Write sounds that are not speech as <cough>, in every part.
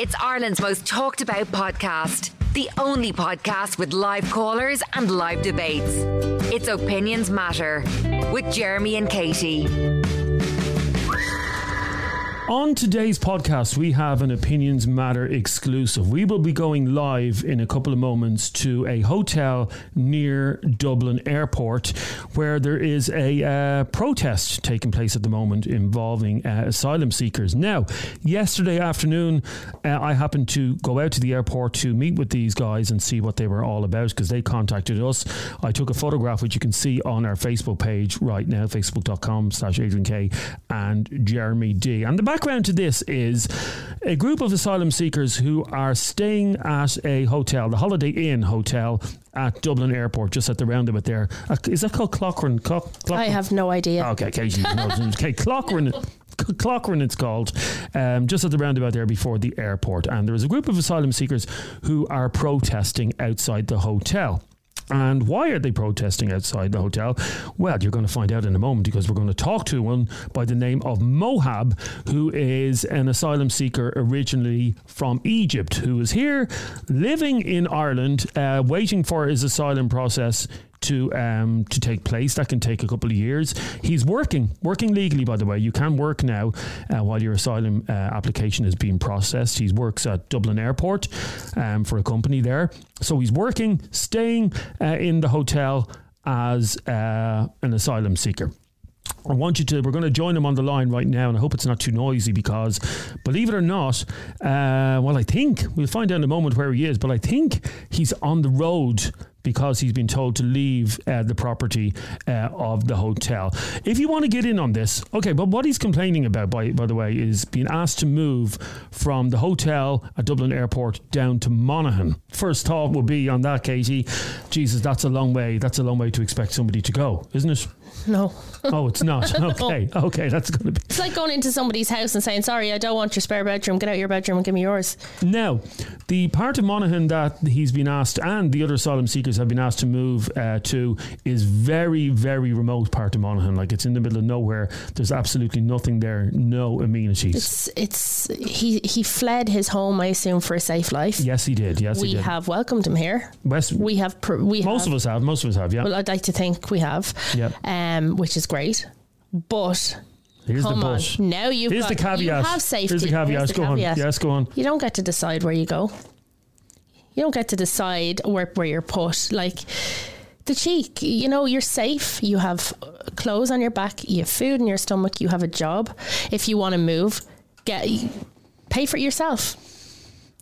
It's Ireland's most talked about podcast. The only podcast with live callers and live debates. It's Opinions Matter with Jeremy and Katie. On today's podcast, we have an Opinions Matter exclusive. We will be going live in a couple of moments to a hotel near Dublin Airport where there is a uh, protest taking place at the moment involving uh, asylum seekers. Now, yesterday afternoon, uh, I happened to go out to the airport to meet with these guys and see what they were all about because they contacted us. I took a photograph, which you can see on our Facebook page right now, facebook.com slash Adrian K and Jeremy D. And the background to this is a group of asylum seekers who are staying at a hotel, the Holiday Inn Hotel at Dublin Airport, just at the roundabout there. Uh, is that called Cloghran? Cloch- Cloghran? I have no idea. Okay, Katie knows. okay, Cloghran. Cloghran, it's called, um, just at the roundabout there before the airport. And there is a group of asylum seekers who are protesting outside the hotel. And why are they protesting outside the hotel? Well, you're going to find out in a moment because we're going to talk to one by the name of Muhab, who is an asylum seeker originally from Egypt, who is here living in Ireland, uh, waiting for his asylum process to um, to take place. That can take a couple of years. He's working, working legally, by the way. You can work now uh, while your asylum uh, application is being processed. He works at Dublin Airport um, for a company there. So he's working, staying uh, in the hotel as uh, an asylum seeker. I want you to, we're going to join him on the line right now, and I hope it's not too noisy because, believe it or not, uh, well, I think, we'll find out in a moment where he is, but I think he's on the road because he's been told to leave uh, the property uh, of the hotel. If you want to get in on this, okay, but what he's complaining about, by, by the way, is being asked to move from the hotel at Dublin Airport down to Monaghan. First thought would be on that, Katie, Jesus, that's a long way. That's a long way to expect somebody to go, isn't it? <laughs> No. Oh, it's not. <laughs> <laughs> Okay, okay, that's going to be. It's like going into somebody's house and saying, "Sorry, I don't want your spare bedroom. Get out your bedroom and give me yours." Now, the part of Monaghan that he's been asked, and the other asylum seekers have been asked to move uh, to, is very, very remote part of Monaghan. Like it's in the middle of nowhere. There's absolutely nothing there. No amenities. It's it's he he fled his home, I assume, for a safe life. yes, he did. Yes, we he did. have welcomed him here. West, We have pr- we most have, of us have. Most of us have. Yeah. Well, I'd like to think we have. Yeah. Um, Um, which is great, but. Here's Come the on. Now you've Here's got, the caveat. You have safety. Here's the caveat. Here's the go caveat. on. Yes, go on. You don't get to decide where you go. You don't get to decide where, where you're put. Like the cheek, you know, you're safe. You have clothes on your back. You have food in your stomach. You have a job. If you want to move, get pay for it yourself.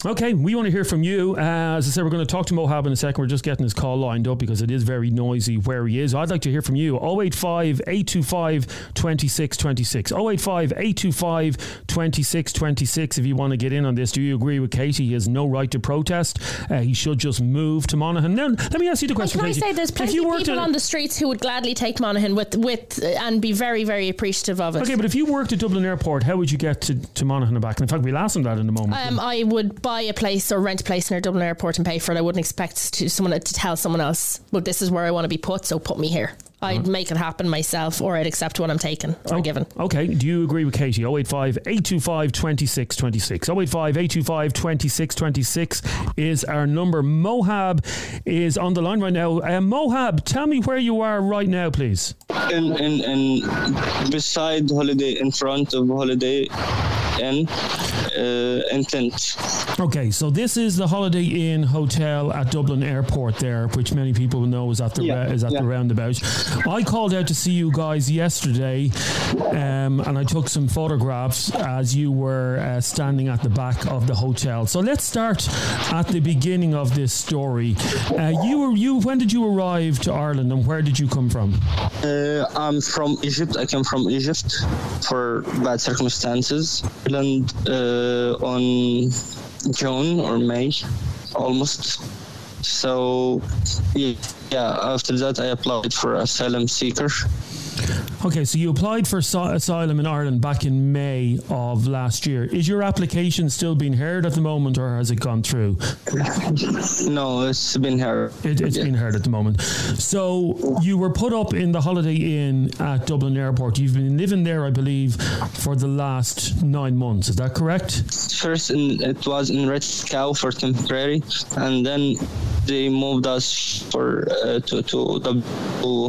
Okay, we want to hear from you. Uh, as I said, we're going to talk to Muhab in a second. We're just getting his call lined up because it is very noisy where he is. I'd like to hear from you. 085 825 2626. 085 825 2626 if you want to get in on this. Do you agree with Katie? He has no right to protest. Uh, he should just move to Monaghan. Now, let me ask you the question, Can I say there's plenty of people on the streets who would gladly take Monaghan with with uh, and be very very appreciative of it. Okay, but if you worked at Dublin Airport, how would you get to, to Monaghan and back? And in fact, we'll ask him that in a moment. Um, I would buy a place or rent a place near Dublin Airport and pay for it. I wouldn't expect to someone to tell someone else, "Well, this is where I want to be put, so put me here." I'd make it happen myself, or I'd accept what I'm taken or given. Okay, do you agree with Katie? 085 825 2626. 085 825 2626 is our number. Muhab is on the line right now. Uh, Muhab, tell me where you are right now, please. in in in beside holiday in front of holiday inn uh, intent Okay, so this is the Holiday Inn Hotel at Dublin Airport there, which many people know is at the Yeah, is at the roundabout. I called out to see you guys yesterday, um, and I took some photographs as you were uh, standing at the back of the hotel. So let's start at the beginning of this story. Uh, you were you when did you arrive to Ireland, and where did you come from? uh, i'm from egypt i came from egypt for bad circumstances and uh, on june or may almost so yeah, after that i applied for asylum seeker Okay, so you applied for asylum in Ireland back in May of last year. Is your application still being heard at the moment, or has it gone through? No, it's been heard. It, it's Yeah. been heard at the moment. So you were put up in the Holiday Inn at Dublin Airport. You've been living there, I believe, for the last nine months. Is that correct? First, in, it was in Red Cow for temporary, and then they moved us for uh, to to the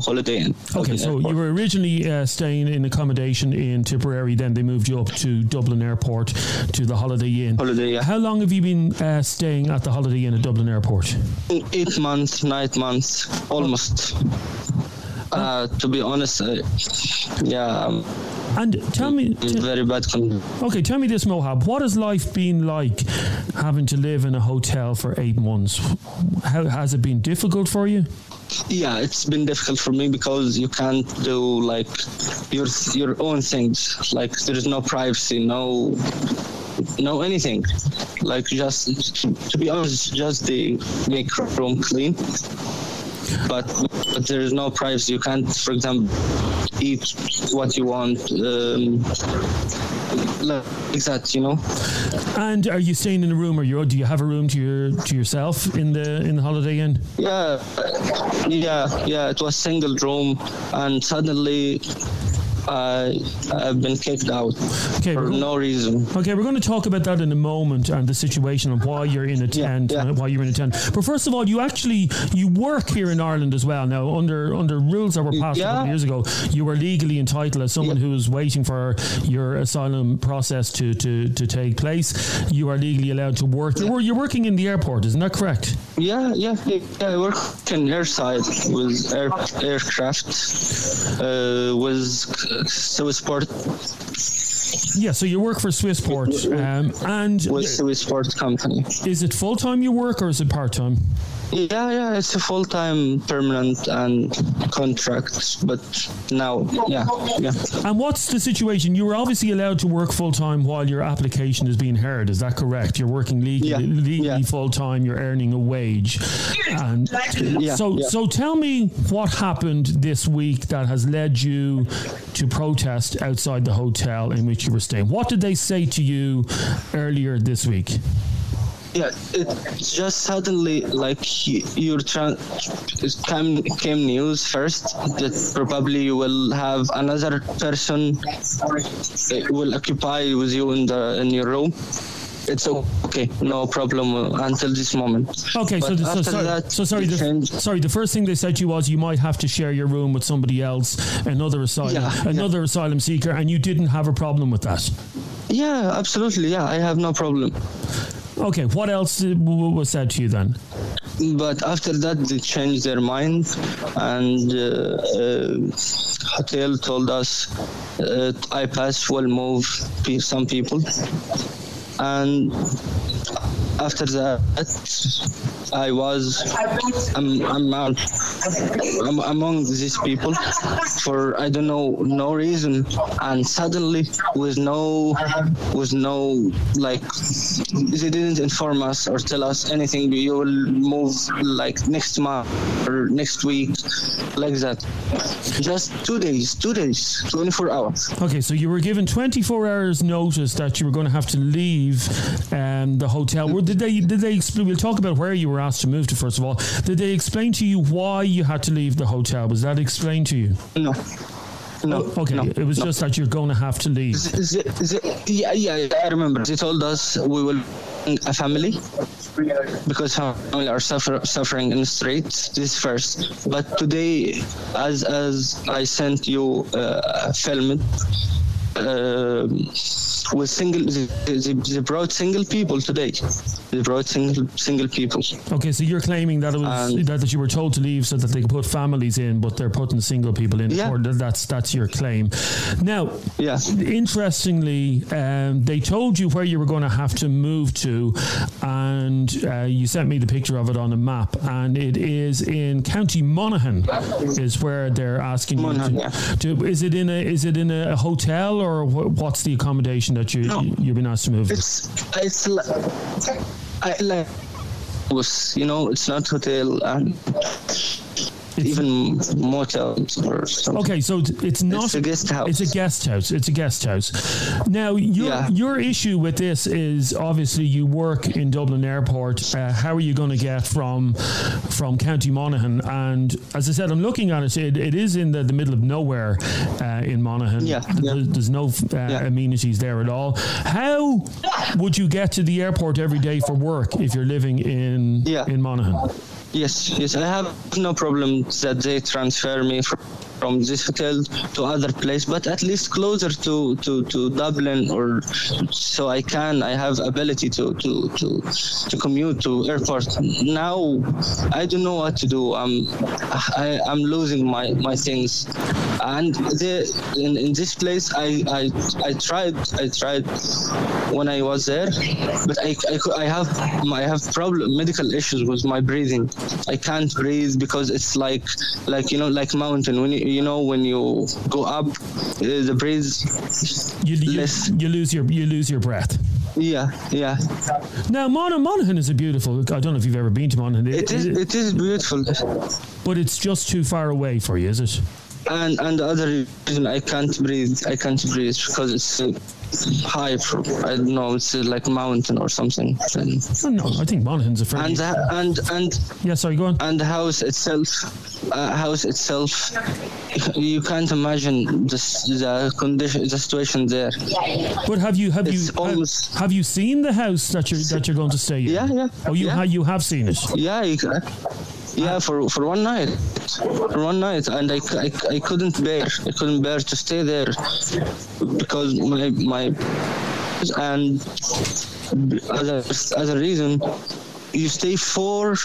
Holiday Inn. Okay, so you were originally uh, staying in accommodation in Tipperary, then they moved you up to Dublin Airport to the Holiday Inn. Holiday, yeah. How long have you been uh, staying at the Holiday Inn at Dublin Airport? eight months, nine months, almost. Uh, to be honest, uh, yeah, um, And tell me, in very bad condition. okay, tell me this, Muhab. What has life been like having to live in a hotel for eight months? How has it been difficult for you? Yeah, it's been difficult for me because you can't do like your your own things. Like there is no privacy, no no anything. Like just to be honest, just the make room clean. But, but there is no privacy. You can't, for example, eat what you want. Um, like that, you know. And are you staying in a room, or you, do you have a room to your to yourself in the in the Holiday Inn? Yeah, yeah, yeah. It was single room, and suddenly I I've been kicked out Okay, for no reason. Okay, we're going to talk about that in a moment and the situation and why you're in a tent yeah. and why you're in a tent. But first of all, you actually you work here in Ireland as well. Now, under under rules that were passed a Yeah. couple of years ago, you were legally entitled as someone Yeah. who was waiting for your asylum process to, to, to take place. You are legally allowed to work. You're, you're working in the airport, isn't that correct? Yeah, yeah, yeah. I work in airside with air, aircraft, uh, with Swissport, Yeah. So you work for Swissport, um, and with Swissport company. is it full time you work or is it part time? Yeah, yeah. It's a full time, permanent, and contract. But now, yeah, yeah. And what's the situation? You were obviously allowed to work full time while your application is being heard. Is that correct? You're working legally, Yeah, legally yeah. full time. You're earning a wage. And Yeah, so, so tell me what happened this week that has led you to protest outside the hotel in which you were staying. What did they say to you earlier this week? Yeah, it just suddenly like y- your tran it came came news first that probably you will have another person uh, will occupy with you in the in your room. It's okay, no problem uh, until this moment. Okay, so, the, so, sorry, that, so sorry, the, changed. sorry. The first thing they said to you was you might have to share your room with somebody else, another asylum, Yeah, yeah. another asylum seeker, and you didn't have a problem with that. Yeah, absolutely. Yeah, I have no problem. Okay, what else uh, was said to you then? But after that, they changed their mind, and uh, uh, hotel told us uh, IPAS will move some people, and after that, I was I'm, I'm, out, I'm among these people for I don't know no reason, and suddenly with no with no like they didn't inform us or tell us anything. You will move like next month or next week, like that. Just two days, two days, 24 hours. Okay, so you were given 24 hours notice that you were going to have to leave um, the hotel. Were, did they? Did they? We'll talk about where you were asked to move to first of all. Did they explain to you why you had to leave the hotel? Was that explained to you? No. No. Okay, no, it was no. just that you're going to have to leave. Yeah, yeah, yeah, I remember. They told us we will a family because family are suffer, suffering in the streets. This first, but today, as as I sent you uh, a film. Um, with single, they, they brought single people today. They brought single single people. Okay, so you're claiming that it was Um, that, that you were told to leave so that they could put families in, but they're putting single people in. Yeah. That's that's your claim. Now, Yeah. interestingly, um, they told you where you were going to have to move to, and uh, you sent me the picture of it on a map, and it is in County Monaghan, is where they're asking Monaghan, you yeah. to, to. Is it in a is it in a hotel or wh- what's the accommodation that you No. you've been asked to move? It's it's like I like you know it's not hotel and even motels or something. Okay, so it's not It's a guest house. It's a guest house. It's a guest house. Now, your Yeah. your issue with this is obviously you work in Dublin Airport. Uh, how are you going to get from from County Monaghan? And as I said, I'm looking at it. It, it is in the, the middle of nowhere uh, in Monaghan. Yeah, yeah. There's no uh, Yeah. amenities there at all. How would you get to the airport every day for work if you're living in in Monaghan? Yes, yes, I have no problem that they transfer me from, from this hotel to other place, but at least closer to, to, to Dublin or so I can. I have ability to to, to, to commute to airport. Now I don't know what to do. I'm I, I'm losing my, my things, and the, in, in this place I, I I tried I tried when I was there, but I I, I have I have problem medical issues with my breathing. I can't breathe because it's like like you know like mountain when you, you know when you go up uh, the breeze You, you, you lose your you lose your breath. yeah yeah Now, Mon- Monaghan is a beautiful. I don't know if you've ever been to Monaghan, it is it is beautiful but it's just too far away for you, is it? And and the other reason I can't breathe I can't breathe because it's uh, high from I don't know it's uh, like mountain or something and no, I think Monaghan's are fairly. and the- and and yeah, sorry, go on. and the house itself uh, house itself <laughs> you can't imagine this, the condition the situation there But have you have you it's have, almost- have you seen the house that you're that you're going to stay in? Yeah, yeah, Oh, you yeah. ha- you have seen it. yeah you, yeah for for one night. For one night and I, I, I couldn't bear i couldn't bear to stay there because my my and other other reason you stay four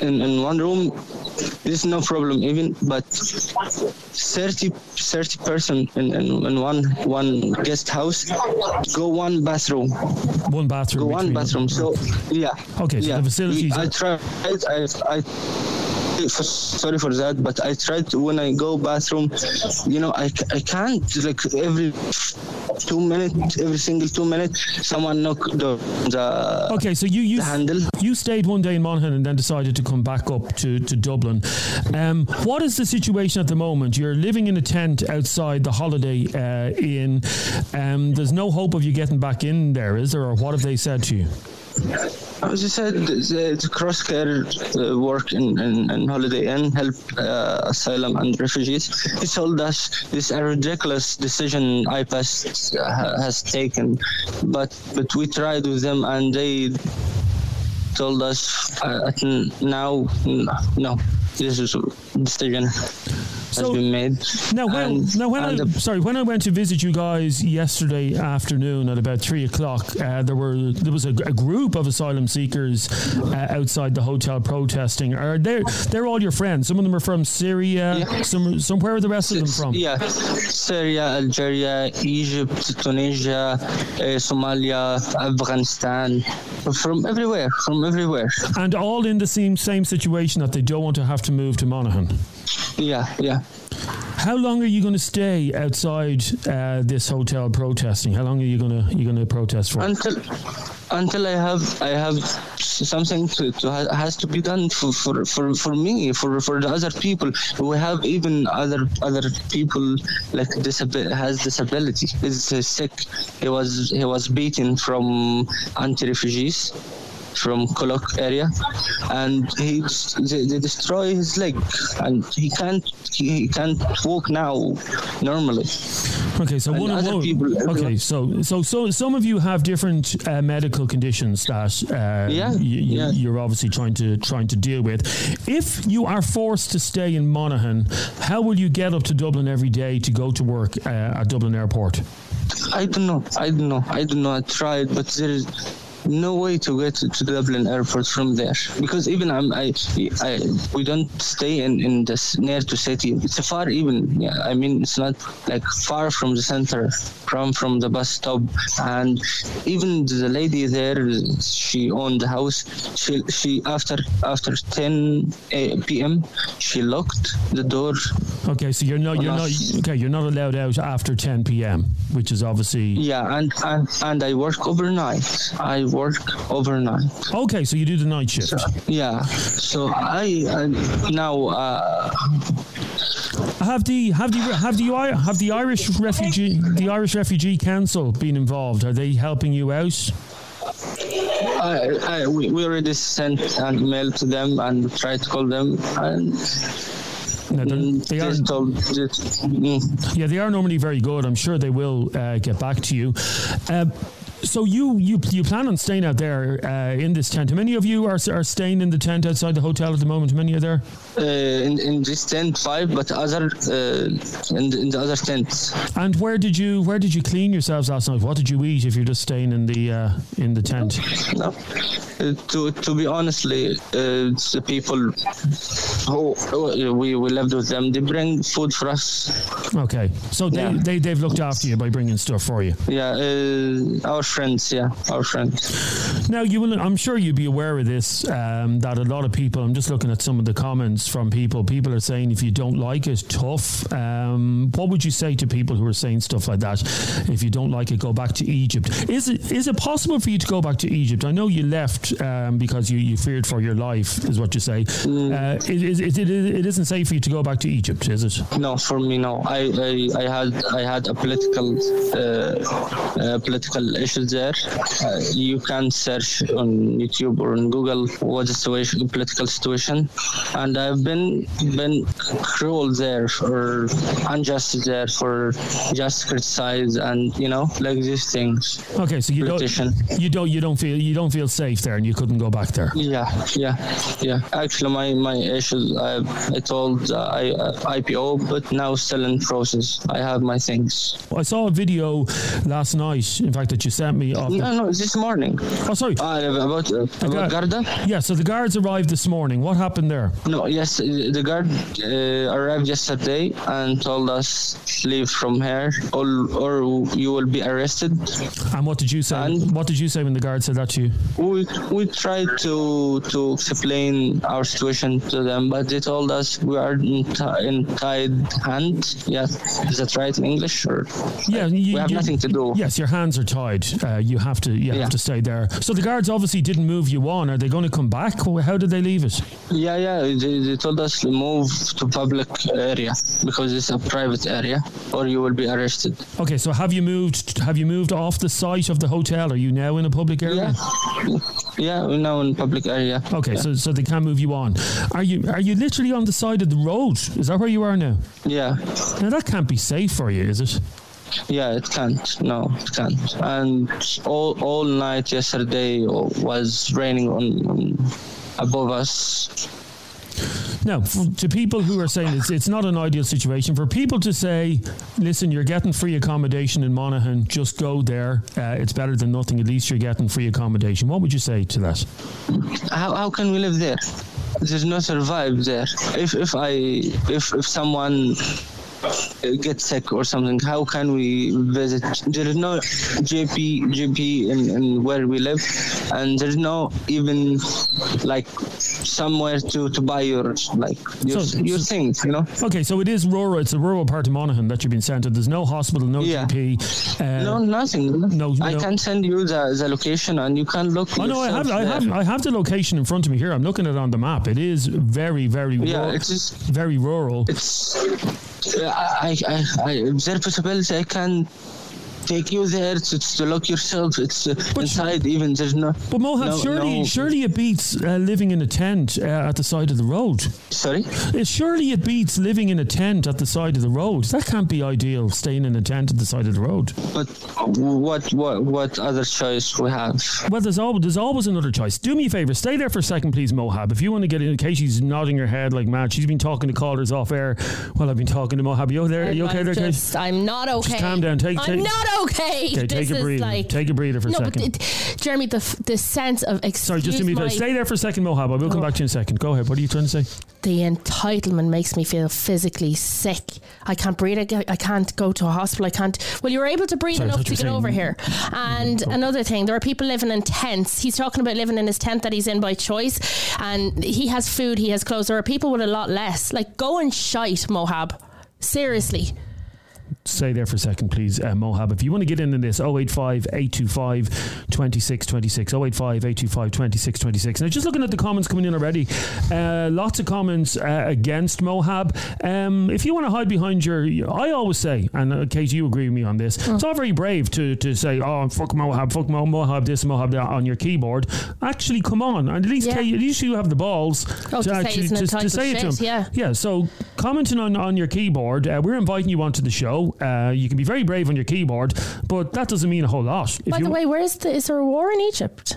in, in one room there's no problem even but 30 30 person in, in, in one one guest house go one bathroom One bathroom. go one bathroom so yeah Okay, so yeah. the facilities- I tried. I, I sorry for that, but I tried to, when I go bathroom. You know, I, I can't like every two minutes, every single two minutes, someone knock the the, Okay, so you you handle. you stayed one day in Monaghan and then decided to come back up to, to Dublin. Um, what is the situation at the moment? You're living in a tent outside the Holiday uh, Inn. Um, there's no hope of you getting back in there, is there? Or what have they said to you? As I said, the, the Crosscare uh, work in, in, in Holiday Inn help uh, asylum and refugees. He told us this a ridiculous decision IPAS uh, has taken, but but we tried with them and they told us uh, now no, this is decision So- been made. Now, when, And- now when I the- sorry, when I went to visit you guys yesterday afternoon at about three o'clock, uh, there were there was a, a group of asylum seekers uh, outside the hotel protesting. Are they? They're all your friends. Some of them are from Syria. Yeah. Some, some where are the rest of them from? Yeah, Syria, Algeria, Egypt, Tunisia, uh, Somalia, Afghanistan, from everywhere, from everywhere. And all in the same same situation that they don't want to have to move to Monaghan. Yeah, yeah. How long are you going to stay outside uh, this hotel protesting? How long are you going to you going to protest for? Until until I have I have something to, to ha- has to be done for, for, for, for me for, for the other people. We have even other other people like disabi- has disability. Is sick. He was he was beaten from anti-refugees from Kolok area, and he they, they destroy his leg, and he can't he can't walk now normally. Okay, so And one of one- people- Okay, so so so some of you have different uh, medical conditions that uh, Yeah, y- yeah. you're obviously trying to trying to deal with. If you are forced to stay in Monaghan, how will you get up to Dublin every day to go to work uh, at Dublin Airport? I don't know. I don't know. I don't know. I tried, but there is no way to get to, Dublin airport from there because even I'm I, I we don't stay in in this near to city. It's a far even. Yeah, I mean it's not like far from the center, from from the bus stop, and even the lady there, she owned the house. She she after after 10 eh, p.m. she locked the door Okay, so you're not you're not okay. You're not allowed out after 10 p.m., which is obviously Yeah, and, and and I work overnight. I work overnight. Okay, so you do the night shift. Yeah. So I, I now uh, Have the have the have the have the Irish refugee the Irish refugee council been involved? Are they helping you out? I, I we, we already sent an email to them and tried to call them and No, mm, they are just told just, mm, yeah they are normally very good. I'm sure they will uh, get back to you. Uh, so you you you plan on staying out there uh, in this tent? How many of you are are staying in the tent outside the hotel at the moment? How many are there? Uh, in in this tent five, but other uh, in, in the other tents. And where did you where did you clean yourselves last night? What did you eat if you're just staying in the uh, in the tent? No. Uh, to to be honestly, uh, the people who who we we lived with them. They bring food for us. Okay, so they, Yeah. they they've looked after you by bringing stuff for you. Yeah, uh, our friends. Yeah, our friends. Now you will. I'm sure you'd be aware of this. Um, that a lot of people. I'm just looking at some of the comments from people. People are saying if you don't like it, tough. Um, what would you say to people who are saying stuff like that? If you don't like it, go back to Egypt. Is it is it possible for you to go back to Egypt? I know you left um, because you, you feared for your life, is what you say. Uh, it, it, it, it, it isn't safe for you to go back to Egypt, is it? No, for me, no. I I, I had I had a political uh, uh, political issues there. Uh, you can search on YouTube or on Google what the situation, political situation, and I've been been cruel there or unjust there for just criticize and you know like these things. Okay, so you don't you don't you don't feel you don't feel safe there, and you couldn't go back there. Yeah, yeah, yeah. Actually, my my issues. I I told uh, I uh, IPO, but now still in process. I have my things. I saw a video last night, in fact, that you sent me. Of No, no, this morning. oh, sorry. Uh, about uh, about guard- Garda. Yeah, so the guards arrived this morning. What happened there? No, yes, the guard uh, arrived yesterday and told us leave from here, or or you will be arrested. And what did you say? And- what did you say when the guard said that to you? We we tried to to explain our situation to them, but they told us we are in, ti- in tied hand. Yes, is that right in English? Or Yeah, you, we have you- nothing to do. Yes, your hands are tied. Uh, you have to. You Yeah. have to stay there. So the guards obviously didn't move you on. Are they going to come back? How did they leave it? Yeah, yeah. They, they told us to move to public area because it's a private area, or you will be arrested. Okay, so have you moved? Have you moved off the site of the hotel? Are you now in a public area? Yeah, yeah. We're now in public area. Okay, so so they can't move you on. Are you are you literally on the side of the road? Is that where you are now? Yeah, Now that can't be safe for you, is it? yeah. It can't. No, it can't. And all all night yesterday was raining on, on above us. Now, f- to people who are saying it's, it's not an ideal situation, for people to say, listen, you're getting free accommodation in Monaghan, just go there. Uh, it's better than nothing. At least you're getting free accommodation. What would you say to that? How how can we live there? There's no survive there. If if I if if someone gets sick or something, how can we visit? There is no GP GP in, in where we live, and there's no even like somewhere to, to buy your like your, So- your things, you know. Okay, so it is rural. It's a rural part of Monaghan that you've been sent to. There's no hospital, no Yeah. GP. Uh, No, nothing. no, I no. can send you the, the location, and you can look. Oh no, I have, I have, I have the location in front of me here. I'm looking at it on the map. It is very, very, Yeah, rural, it's just very rural. it's I, I, I, possibility I can take you there to, to look yourself it's uh, inside even there's no But Muhab, no, surely, no- surely it beats uh, living in a tent uh, at the side of the road. sorry Surely it beats living in a tent at the side of the road. That can't be ideal, staying in a tent at the side of the road. but what what what other choice we have Well, there's always, there's always another choice. Do me a favour, stay there for a second, please, Muhab. If you want to get in, Casey's nodding her head like mad. She's been talking to callers off air while I've been talking to Muhab. You there? Are you okay I'm there, Casey? just, I'm not okay. Just calm down. Take- I'm take- not okay. <laughs> Okay, this take a breather. Like, take a breather for a no, second. but it, Jeremy, the f- the sense of excuse Sorry, just me my. Stay there for a second, Muhab. I will come Oh. back to you in a second. Go ahead. What are you trying to say? the entitlement makes me feel physically sick. I can't breathe. I ca- I can't go to a hospital. I can't. Well, you were able to breathe Sorry, enough to get over here. And another thing, there are people living in tents. He's talking about living in his tent that he's in by choice, and he has food, he has clothes. There are people with a lot less. Like, go and shite, Muhab. Seriously. Stay there for a second, please, uh, Muhab. If you want to get in on this, 085 825 2626. 085 825 2626. Now, just looking at the comments coming in already, uh, lots of comments uh, against Muhab. Um, if you want to hide behind your, I always say, and uh, Kate, you agree with me on this, it's all very brave to, to say, oh, fuck Muhab, fuck Mo- Muhab this, Muhab that on your keyboard. Actually, come on. And at least, Yeah. Kate, at least you have the balls Oh, to say actually he's to, to say it to him. yeah. Yeah, so commenting on, on your keyboard, uh, we're inviting you onto the show. Uh, you can be very brave on your keyboard, but that doesn't mean a whole lot. If By you, the way, where is the is there a war in Egypt?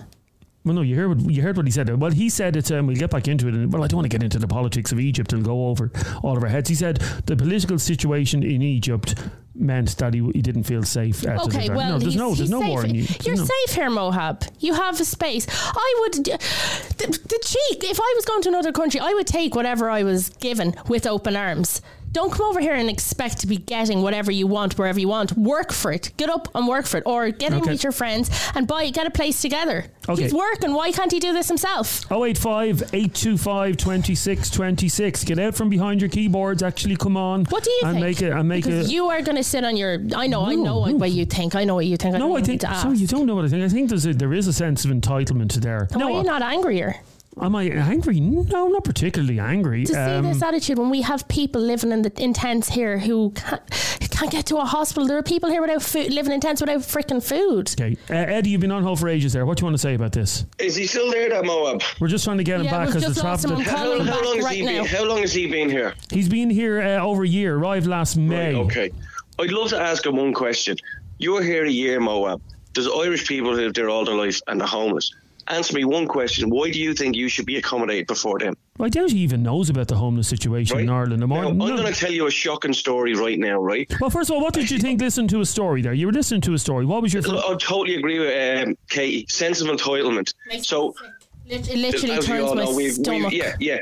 well, no, you heard what you heard what he said. Well, he said it. Um, we'll get back into it. And, well, I don't want to get into the politics of Egypt. It'll go over all of our heads. He said the political situation in Egypt meant that he, he didn't feel safe. Uh, Okay, well, no, there's no, there's no safe. war in Egypt. You're no. safe here, Muhab. You have a space. I would, the, the cheek. If I was going to another country, I would take whatever I was given with open arms. Don't come over here and expect to be getting whatever you want wherever you want. Work for it. Get up and work for it, or get in with your friends and buy get a place together. Okay. He's working. Why can't he do this himself? 085 825 2626. Get out from behind your keyboards. Actually, come on. What do you and think? make it and make because it. you are going to sit on your. I know. I know no. what you think. I know what you think. I no, I think. Sorry, you don't know what I think. I think there's a, there is a sense of entitlement there. Why no, are you not angrier? Am I angry? No, not particularly angry. to Um, see this attitude when we have people living in the in tents here who can't, can't get to a hospital. There are people here without food, living in tents without freaking food. Okay, uh, Eddie, you've been on hold for ages there. What do you want to say about this? Is he still there, that Moab? We're just trying to get him Yeah, back because the just lost him. traffic. I'm How, calling him how long has right he now. been? How long has he been here? He's been here uh, over a year. Arrived last May. Right, okay. I'd love to ask him one question. You're here a year, Moab. There's Irish people who live there all their life and are homeless. Answer me one question. Why do you think you should be accommodated before them? I doubt he even knows about the homeless situation Right? in Ireland. The Now, I'm no. going to tell you a shocking story right now, right? Well, first of all, what did you think? Listen to a story there. You were listening to a story. What was your? I totally agree with um, Katie. Sense of entitlement. So, It literally as turns all my know, we've, stomach. we've, yeah, yeah.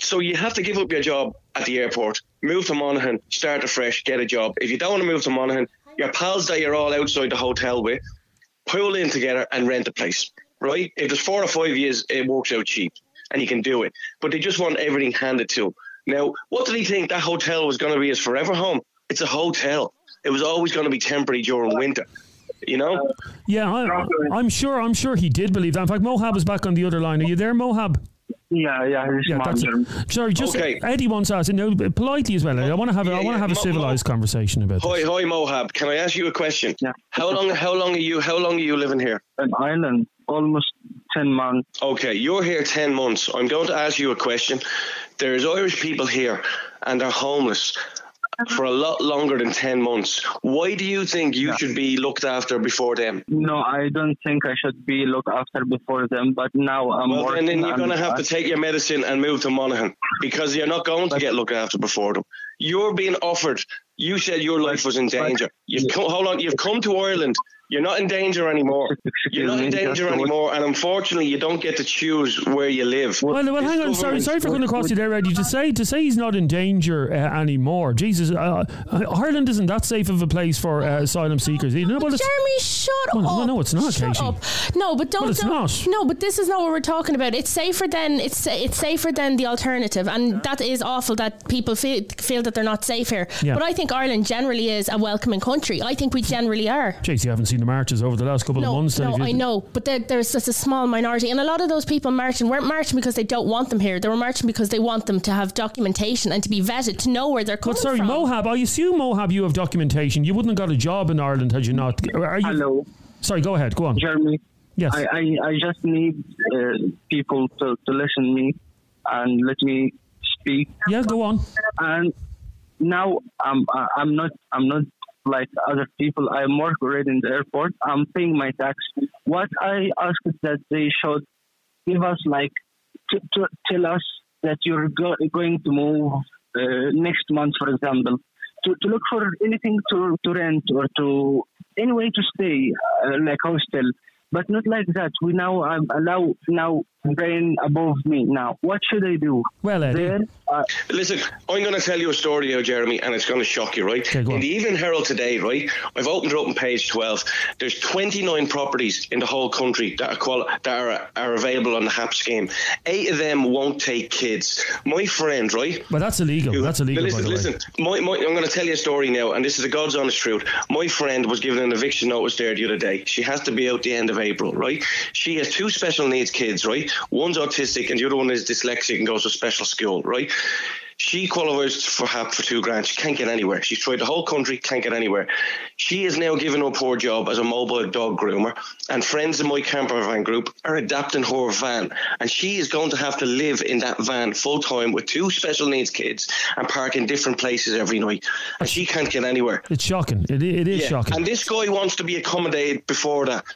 So you have to give up your job at the airport, move to Monaghan, start afresh, get a job. If you don't want to move to Monaghan, your pals that you're all outside the hotel with, pull in together and rent a place, right? If there's four or five years, it works out cheap and you can do it. But they just want everything handed to them. Now, what did he think that hotel was going to be his forever home? It's a hotel. It was always going to be temporary during winter. You know? Yeah, I, I'm sure. I'm sure he did believe that. In fact, Muhab is back on the other line. Are you there, Muhab? Yeah, yeah, Yeah, that's manager. it. Sorry, just Okay. Eddie wants to ask, you know, politely as well. I want to have. a, I Yeah, want to yeah, have a civilized Mo- conversation about Hi, this. hi, Muhab. Can I ask you a question? Yeah. How long? How long are you? How long are you living here? An island, almost 10 months. Okay, you're here 10 months. I'm going to ask you a question. There's Irish people here and they're homeless for a lot longer than 10 months. Why do you think you should be looked after before them? No, I don't think I should be looked after before them, but now I'm Well, working. then, then you're going to have to take your medicine and move to Monaghan because you're not going to get looked after before them. You're being offered. You said your life was in danger. You've come, hold on. You've come to Ireland. You're not in danger anymore. <laughs> You're not in danger anymore, and unfortunately, you don't get to choose where you live. Well, well, hang on. Sorry, sorry for coming across you there, Eddie. To say to say he's not in danger uh, anymore. Jesus, uh, uh, Ireland isn't that safe of a place for uh, asylum seekers. You know, well, Jeremy, shut Well, up. well, no, it's not, Shut Katie. up. No, but don't. Well, it's don't- not. No, but this is not what we're talking about. It's safer than it's it's safer than the alternative, and that is awful that people feel feel that they're not safe here. Yeah. But I think Ireland generally is a welcoming country. I think we generally are. Jeez, you haven't seen the marches over the last couple of months. no. I know, but there, there's just a small minority, and a lot of those people marching weren't marching because they don't want them here. They were marching because they want them to have documentation and to be vetted to know where they're coming But sorry, from. Muhab, I assume Muhab, you have documentation. You wouldn't have got a job in Ireland had you not. Are you? Hello, Sorry, go ahead. Go on. Jeremy. Yes. I, I, I just need uh, people to, to listen me and let me speak. yeah, go on. And now I'm I'm not I'm not like other people. I'm work already in the airport. I'm paying my tax. What I asked is that they should give us like to tell us that you're go- going to move uh, next month, for example, to, to look for anything to, to rent or to any way to stay, uh, like hostel. But not like that. We now um, allow now brain above me now. What should I do? Well, Eddie. There, uh, Listen, I'm going to tell you a story now, Jeremy, and it's going to shock you, right? Okay, in the Evening Herald today, right? I've opened it up on page 12. There's 29 properties in the whole country that are quali- that are, are available on the HAP scheme. Eight of them won't take kids. My friend, right? Well, that's illegal. You- That's illegal, Listen, by the way. listen. My, my, I'm going to tell you a story now, and this is the God's honest truth. My friend was given an eviction notice there the other day. She has to be out the end of April, right? She has two special needs kids, right? One's autistic, and the other one is dyslexic and goes to special school, right? She qualifies for HAP for two grand. She can't get anywhere. She's tried the whole country, can't get anywhere. She is now given up her job as a mobile dog groomer, and friends in my camper van group are adapting her van. And she is going to have to live in that van full time with two special needs kids and park in different places every night. And she can't get anywhere. It's shocking. It, it is Yeah. shocking. And this guy wants to be accommodated before that.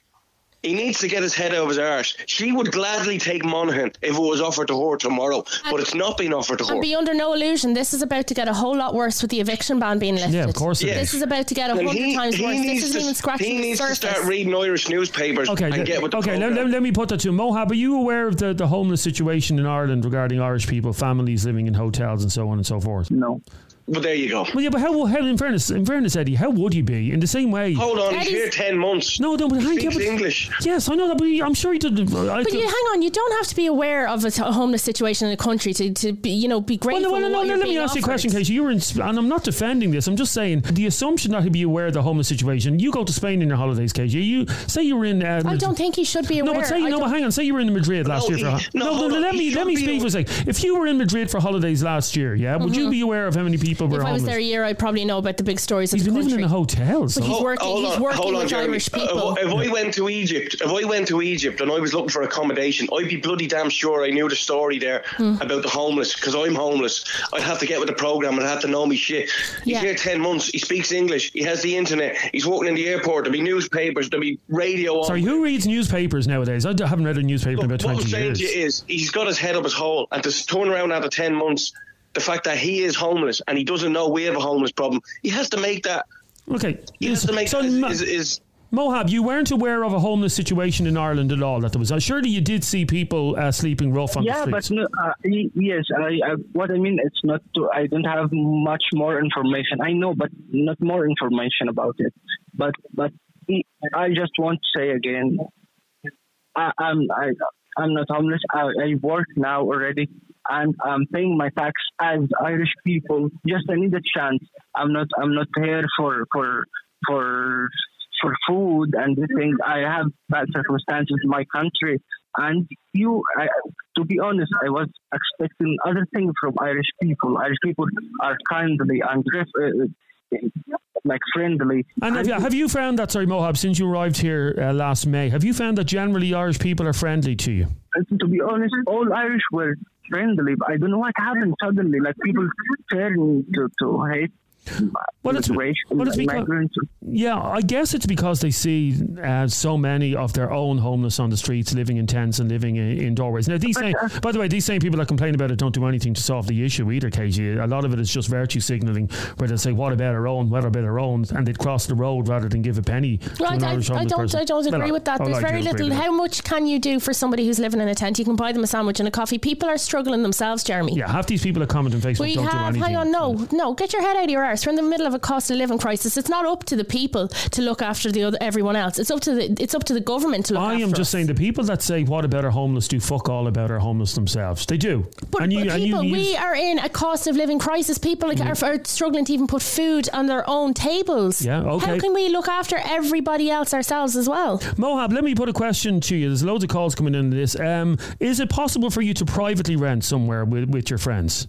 He needs to get his head out of his arse. She would gladly take Monaghan if it was offered to her tomorrow, but it's not being offered to her. And be under no illusion, this is about to get a whole lot worse with the eviction ban being lifted. Yeah, of course it Yeah. This is about to get a hundred times he worse. This isn't to, even scratching he the needs surface. to start reading Irish newspapers Okay, and le- get with okay. Let, let, let me put that to you. Muhab, are you aware of the, the homeless situation in Ireland regarding Irish people, families living in hotels and so on and so forth? no. But there you go. Well, yeah, but how, how in fairness, in fairness, Eddie, how would you be in the same way? Hold on, he's Eddie's- here ten months. No, no, but hang speaks on, but- English. Yes, I know that, but he- I'm sure he did. I But could- you, hang on, you don't have to be aware of a t- homeless situation in a country to, to be, you know, be Well, grateful. no, no, for no, what no, you're let me being ask you a offered. question, Casey. You were in, Sp- and I'm not defending this. I'm just saying the assumption that he'd be aware of the homeless situation. You go to Spain in your holidays, Casey. You say you were in. Uh, I don't think he should be aware. No, but say you I know, but don't- hang on. Say you were in Madrid last No, year for. he- a- no, no, hold no, on. let me let should me be speak for a aware. second. If you were in Madrid for holidays last year, yeah, would you be aware of how many people were Mm-hmm. If I was homeless? there a year, I'd probably know about the big stories of He's the been living in a hotel. So. But he's working. hold he's working on, with Jeremy. Irish Uh, people. If, if I went to Egypt, if I went to Egypt and I was looking for accommodation, I'd be bloody damn sure I knew the story there Hmm. about the homeless because I'm homeless. I'd have to get with the program. And I'd have to know me shit. He's Yeah. here ten months. He speaks English. He has the internet. He's working in the airport. There'll be newspapers. There'll be radio. on. Sorry, who reads newspapers nowadays? I haven't read a newspaper in about twenty What I'm saying years. to you is, he's got his head up his hole, and to turn around after ten months, the fact that he is homeless and he doesn't know we have a homeless problem, he has to make that. Okay, He has to make so that Ma- is, is, Muhab, you weren't aware of a homeless situation in Ireland at all. That there was. Uh, surely you did see people uh, sleeping rough on Yeah, the but streets. no, uh, y- yes, I, I, what I mean, it's not. To, I don't have much more information. I know, but not more information about it. But but I just want to say again, I, I'm I, I'm not homeless. I, I work now already, and I'm paying my tax as Irish people. Just I need a chance. I'm not I'm not here for for for for food and these things. I have bad circumstances in my country, and you. I, to be honest, I was expecting other things from Irish people. Irish people are kindly and uh, like friendly. And have you, have you found that, sorry, Muhab, since you arrived here uh, last May, have you found that generally Irish people are friendly to you? To be honest, all Irish were friendly. But I don't know what happened suddenly. Like people turn to, to hate Well, it's- immigration, well, it's because- Yeah, I guess it's because they see uh, so many of their own homeless on the streets, living in tents and living in, in doorways. Now, these same, <laughs> by the way, these same people that complain about it don't do anything to solve the issue either, KG. A lot of it is just virtue signalling, where they say, "What about our own? What about our own?" and they'd cross the road rather than give a penny. to Right, an I, Irish I homeless don't. person. I don't Well, agree with that. oh, There's very little. with that. How much can you do for somebody who's living in a tent? You can buy them a sandwich and a coffee. People are struggling themselves, Jeremy. Yeah, half these people are comment on Facebook We don't do have, anything. hang on, no, no, get your head out of your We're in the middle of a cost of living crisis. It's not up to the people to look after the other, everyone else. It's up to the, it's up to the government to look I am just us. saying the people that say what about our homeless do fuck all about our homeless themselves. They do. But, and you, but and you people, we use- are in a cost of living crisis. People like are, are struggling to even put food on their own tables. Yeah, okay. How can we look after everybody else ourselves as well? Muhab, let me put a question to you. There's loads of calls coming in this. Um, is it possible for you to privately rent somewhere with, with your friends?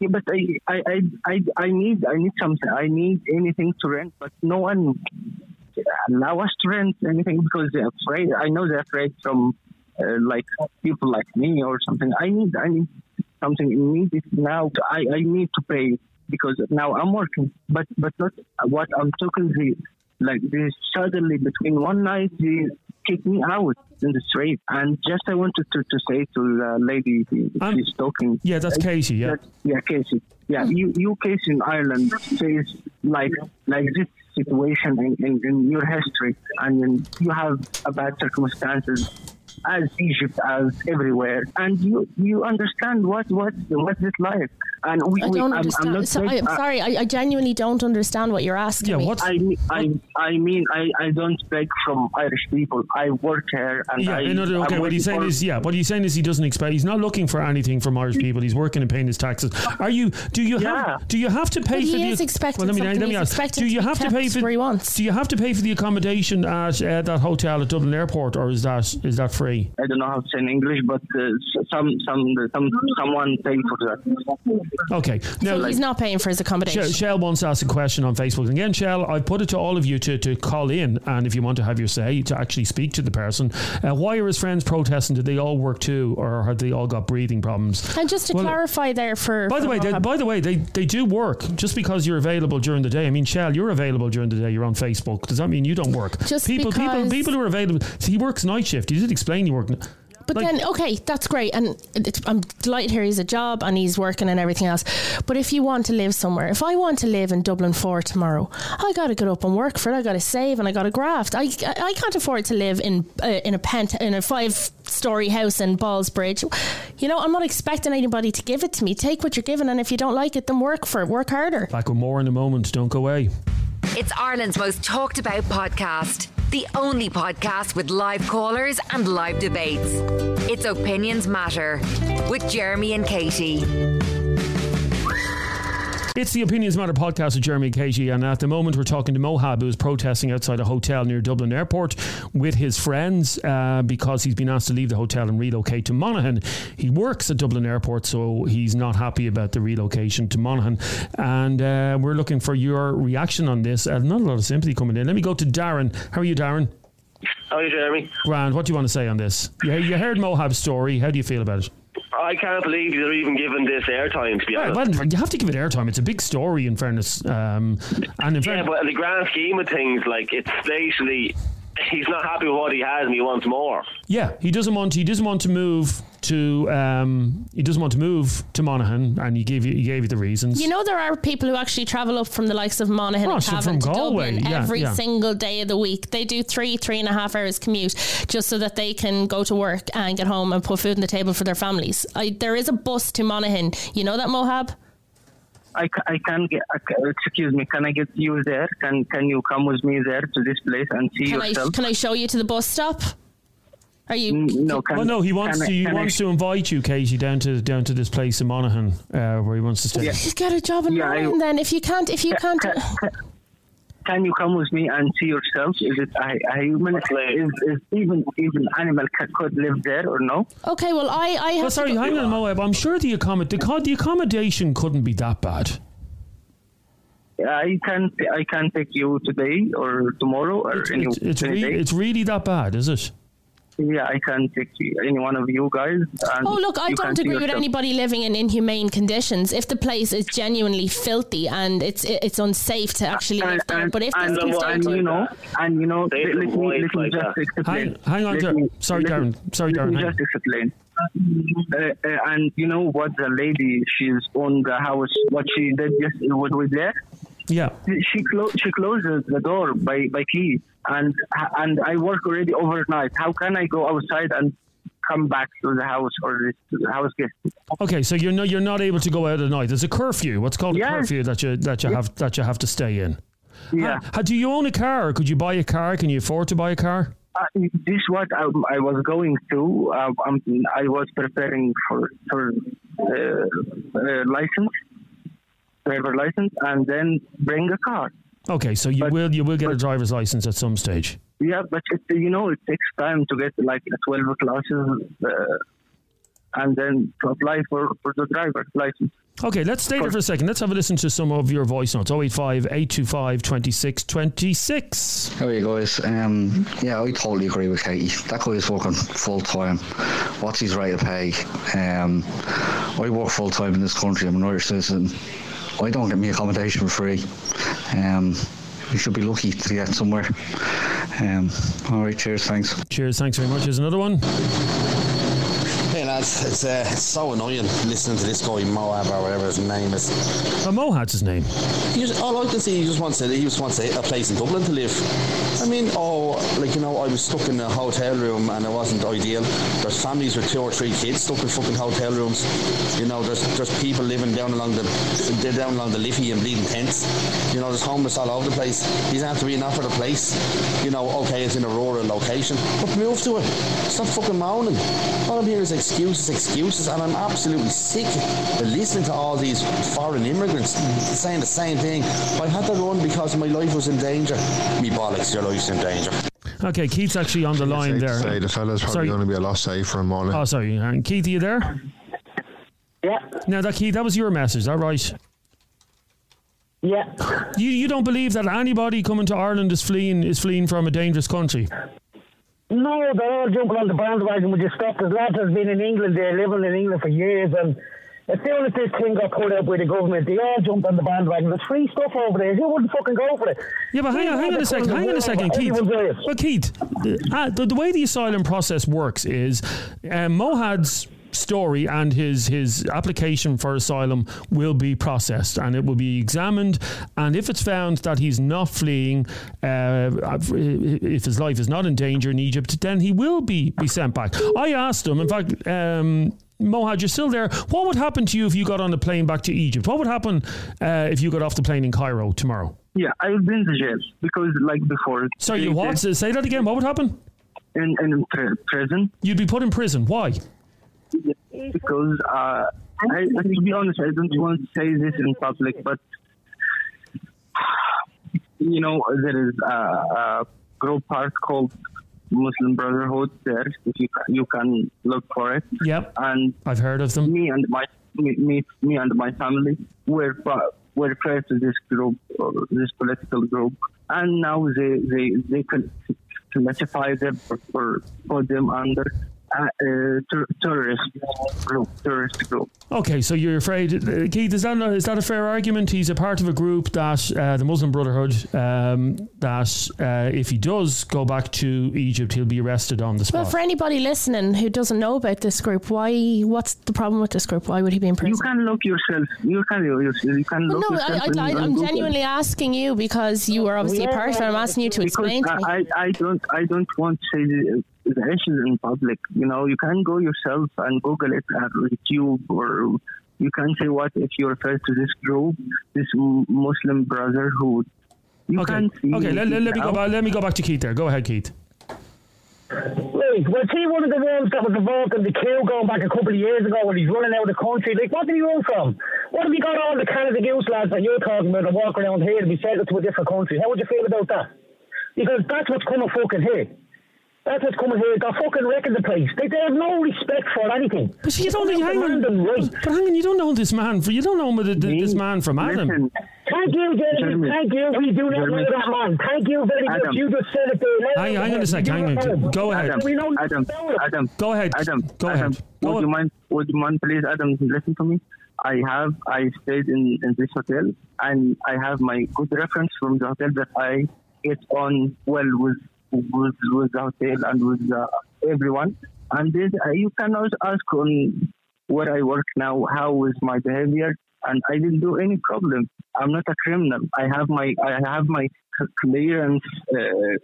Yeah, but I, I, I, I, I need, I need something. I need anything to rent, but no one allow us to rent anything because they're afraid. I know they're afraid from uh, like people like me or something. I need, I need something immediate now. I, I need to pay because now I'm working, but but not what I'm talking. The like this suddenly between one night they kick me out in the street, and just I wanted to, to say to the lady Um, she's talking. Yeah, that's Casey. Yeah. That- yeah, Casey. Yeah, you, you case in Ireland says like like this situation in, in, in your history, and then you have a bad circumstances. As Egypt, as everywhere, and you you understand what what what's it like. And we, I don't I'm, understand. I'm so, saying- I, sorry, I, I genuinely don't understand what you're asking Yeah, me. what's I, I, I mean, I, I don't beg from Irish people. I work here, and Yeah, I. no, no, I'm okay. What he's saying for- is, yeah, what he's saying is he doesn't expect. He's not looking for anything from Irish people. He's working and paying his taxes. Are you? Do you Yeah. have? Do you have to pay But for he the? is expecting well, let me, something. let me ask. expecting Do you have to pay for? where he wants. Do you have to pay for the accommodation at uh, that hotel at Dublin Airport, or is that is that free? I don't know how to say in English, but uh, s- some some some someone pay for that. Okay. Now, so he's not paying for his accommodation. Shell, Shell wants to ask a question on Facebook. And again, Shell, I've put it to all of you to, to call in, and if you want to have your say, to actually speak to the person. Uh, why are his friends protesting? Did they all work too, or have they all got breathing problems? and just to Well, clarify there for. By the way, they, by the way, they, they do work just because you're available during the day. I mean, Shell, you're available during the day. You're on Facebook. Does that mean you don't work? Just people, people, people who are available. See, he works night shift. You did explain you work. But Like- then, okay, that's great, and it's, I'm delighted here. He's a job and he's working and everything else. But if you want to live somewhere, if I want to live in Dublin Four tomorrow, I got to get up and work for it. I got to save and I got to graft. I, I can't afford to live in uh, in a pent in a five story house in Ballsbridge. You know, I'm not expecting anybody to give it to me. Take what you're given, and if you don't like it, then work for it. Work harder. Back with more in a moment. Don't go away. It's Ireland's most talked about podcast. The only podcast with live callers and live debates. It's Opinions Matter with Jeremy and Katie. It's the Opinions Matter podcast with Jeremy Katie, and at the moment we're talking to Muhab, who is protesting outside a hotel near Dublin Airport with his friends uh, because he's been asked to leave the hotel and relocate to Monaghan. He works at Dublin Airport, so he's not happy about the relocation to Monaghan. And uh, we're looking for your reaction on this. Uh, not a lot of sympathy coming in. Let me go to Darren. How are you, Darren? How are you, Jeremy? Grand. What do you want to say on this? You, you heard Muhab's story. How do you feel about it? I can't believe you're even given this airtime, to be honest. well, you have to give it airtime. It's a big story, in fairness. Um, and in Yeah, fairness, but in the grand scheme of things, like it's basically he's not happy with what he has and he wants more. Yeah, he doesn't want he doesn't want to move to um, he doesn't want to move to Monaghan, and he gave you he gave you the reasons. You know, there are people who actually travel up from the likes of Monaghan Oh, and so from to Galway, Dublin yeah, every yeah. single day of the week. They do three, three and a half hours commute just so that they can go to work and get home and put food on the table for their families. I, there is a bus to Monaghan. You know that, Muhab? I, I can get. Excuse me. Can I get you there? Can Can you come with me there to this place and see Can I yourself? can I show you to the bus stop? Are you? No. Can, well, no, he wants can I- to he can I- wants to invite you, Katie, down to down to this place in Monaghan uh, where he wants to stay. Yeah. Just get a job in Yeah, I- Monaghan then. If you can't, if you can't. Can, can, can you come with me and see yourself? Is it a, a human? Is, is even even animal could live there or no? Okay, well, I I have. Well, sorry, to go- hang on, Muhab. I'm sure the accommod the, co- the accommodation couldn't be that bad. I can I can take you today or tomorrow or It's, any, it's, it's, any re- day. it's really that bad, is it? Yeah, I can take any one of you guys. And Oh look, I don't see agree with anybody living in inhumane conditions. If the place is genuinely filthy and it's it's unsafe to actually live there, and, but if and, this then can what- start and you know, and you know, They let me, let me just that. explain. Hang, hang on, Let Dar- me- sorry, let me- Darren. Sorry, Let me just explain. Uh, uh, and you know what the lady she's on the house what she did just what was there Yeah. she clo- she closes the door by by key and and I work already overnight how can I go outside and come back to the house or the house guest Okay, so you're not you're not able to go out at night. There's a curfew. What's called a curfew that you that you have that you have to stay in. yeah Ha- do you own a car? Could you buy a car? Can you afford to buy a car? Uh, this what I, I was going to. Uh, um, I was preparing for for uh, uh, license, driver license, and then bring a car. Okay, so you But- will you will get a driver's license at some stage. Yeah, but it, you know it takes time to get like a twelve classes, uh, and then to apply for for the driver's license. Okay, let's stay there for a second. Let's have a listen to some of your voice notes. 085 825 2626. How are you guys? Um, yeah, I totally agree with Katie. That guy is working full time. What's his rate of pay? Um, I work full time in this country. I'm an Irish citizen. I don't get me accommodation for free. Um, we should be lucky to get somewhere. Um, all right, cheers, thanks. Cheers, thanks very much. Here's another one. Lads. It's, uh, so annoying listening to this guy Moab or whatever his name is. Uh, Mohad's his name. He just, all I can see, he just wants to, he just wants a, a place in Dublin to live. I mean, oh, like you know, I was stuck in a hotel room and it wasn't ideal. There's families with two or three kids stuck in fucking hotel rooms. You know, there's there's people living down along the they're down along the Liffey and bleeding tents. You know, there's homeless all over the place. He's after being offered a place. You know, okay, it's in a rural location, but move to it. Stop fucking moaning. All I'm hearing is excuses, excuses, and I'm absolutely sick of listening to all these foreign immigrants saying the same thing. I had to run because my life was in danger. Me bollocks, your life's in danger. Okay, Keith's actually on the line there. Say the fella's probably Sorry. going to be a lost lot safer in Monaghan. Oh, sorry. And Keith, are you there? Yeah, Now, that Keith, that was your message. Is that right? yeah. You you don't believe that anybody coming to Ireland is fleeing is fleeing from a dangerous country? No, they're all jumping on the bandwagon with your stuff. There's lads that's been in England, they're living in England for years, and as soon as this thing got put up with the government, they all jumped on the bandwagon. There's free stuff over there. You wouldn't fucking go for it. Yeah, but hang on, hang on a second, hang on a second, Keith. Well, Keith, uh, the, the way the asylum process works is um, Muhab's story and his his application for asylum will be processed and it will be examined and if it's found that he's not fleeing uh, if his life is not in danger in Egypt then he will be be sent back I asked him in fact um, Muhab, you're still there. What would happen to you if you got on a plane back to Egypt? What would happen uh, if you got off the plane in Cairo tomorrow? Yeah, I would be in the jail because, like before. Sorry, you what? Say that again. What would happen? In, in prison You'd be put in prison. Why? Because, uh, I, to be honest, I don't want to say this in public, but you know, there is a, a group part called Muslim Brotherhood there. If you you can look for it. Yep, And I've heard of them. me and my me, me, me and my family were were part of this group, this political group, and now they they they can classify them or, or put them under uh, uh, ter- terrorist group, terrorist group. Okay, so you're afraid, uh, Keith? Is that a, is that a fair argument? He's a part of a group that uh, the Muslim Brotherhood um, that uh, if he does go back to Egypt, he'll be arrested on the spot. Well, for anybody listening who doesn't know about this group, why? What's the problem with this group? Why would he be in prison? You can look yourself. You can you, you can Well, look no, yourself. I, in- I, on I'm Google. genuinely asking you because you are obviously a part of it. I'm asking you to because explain to me. I, I, I don't I don't want to say the, the issues in public. You know, you can go yourself and Google it at YouTube, or you can say what if you refer to this group, this Muslim Brotherhood. You okay, can see. okay. Let, let, let me go back. Let me go back to Keith. There. Go ahead, Keith. Right, was he one of the ones that was involved in the coup going back a couple of years ago when he's running out of the country? Like, what did he run from? What have you got all the Canada Goose lads that you're talking about and walk around here to be sent to a different country? How would you feel about that? Because that's what's coming fucking here. That's what's coming here. They're fucking wrecking the place. They, they have no respect for anything. But you don't They're hang on. demanding right. But hang on, you don't know this man. For you don't know the, the, this man from Adam. Listen, Thank you, Jeremy. Jeremy. Thank you. We do not Jeremy. know that man. Thank you very much. You just said it there. Now Hang- we hang on a do sec, hang on. Go ahead. Adam, We know Adam, nothing about it. Adam, Go ahead. Adam, Go Adam, ahead. Go would you mind? Would you mind, please, Adam, listen to me? I have I stayed in, in this hotel, and I have my good reference from the hotel that I get on well with with, with the hotel and with uh, everyone. And this, uh, you can also ask on where I work now, how is my behavior, and I didn't do any problem. I'm not a criminal. I have my I have my clearance uh,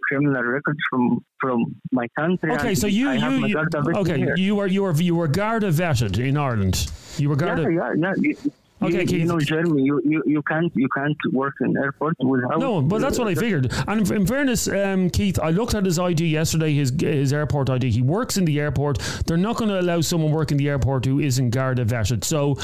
criminal records from from my country. Okay, so you I you, you okay here. you were you were you were Garda vetted in Ireland. You were Garda. Yeah, yeah, yeah. You, Okay, you, Keith. you know, Jeremy, you, you, you can't you can't work in airport without. No, but that's what I figured. And in fairness, um, Keith, I looked at his ID yesterday, his his airport ID. He works in the airport. They're not going to allow someone working in the airport who isn't Garda vetted. So,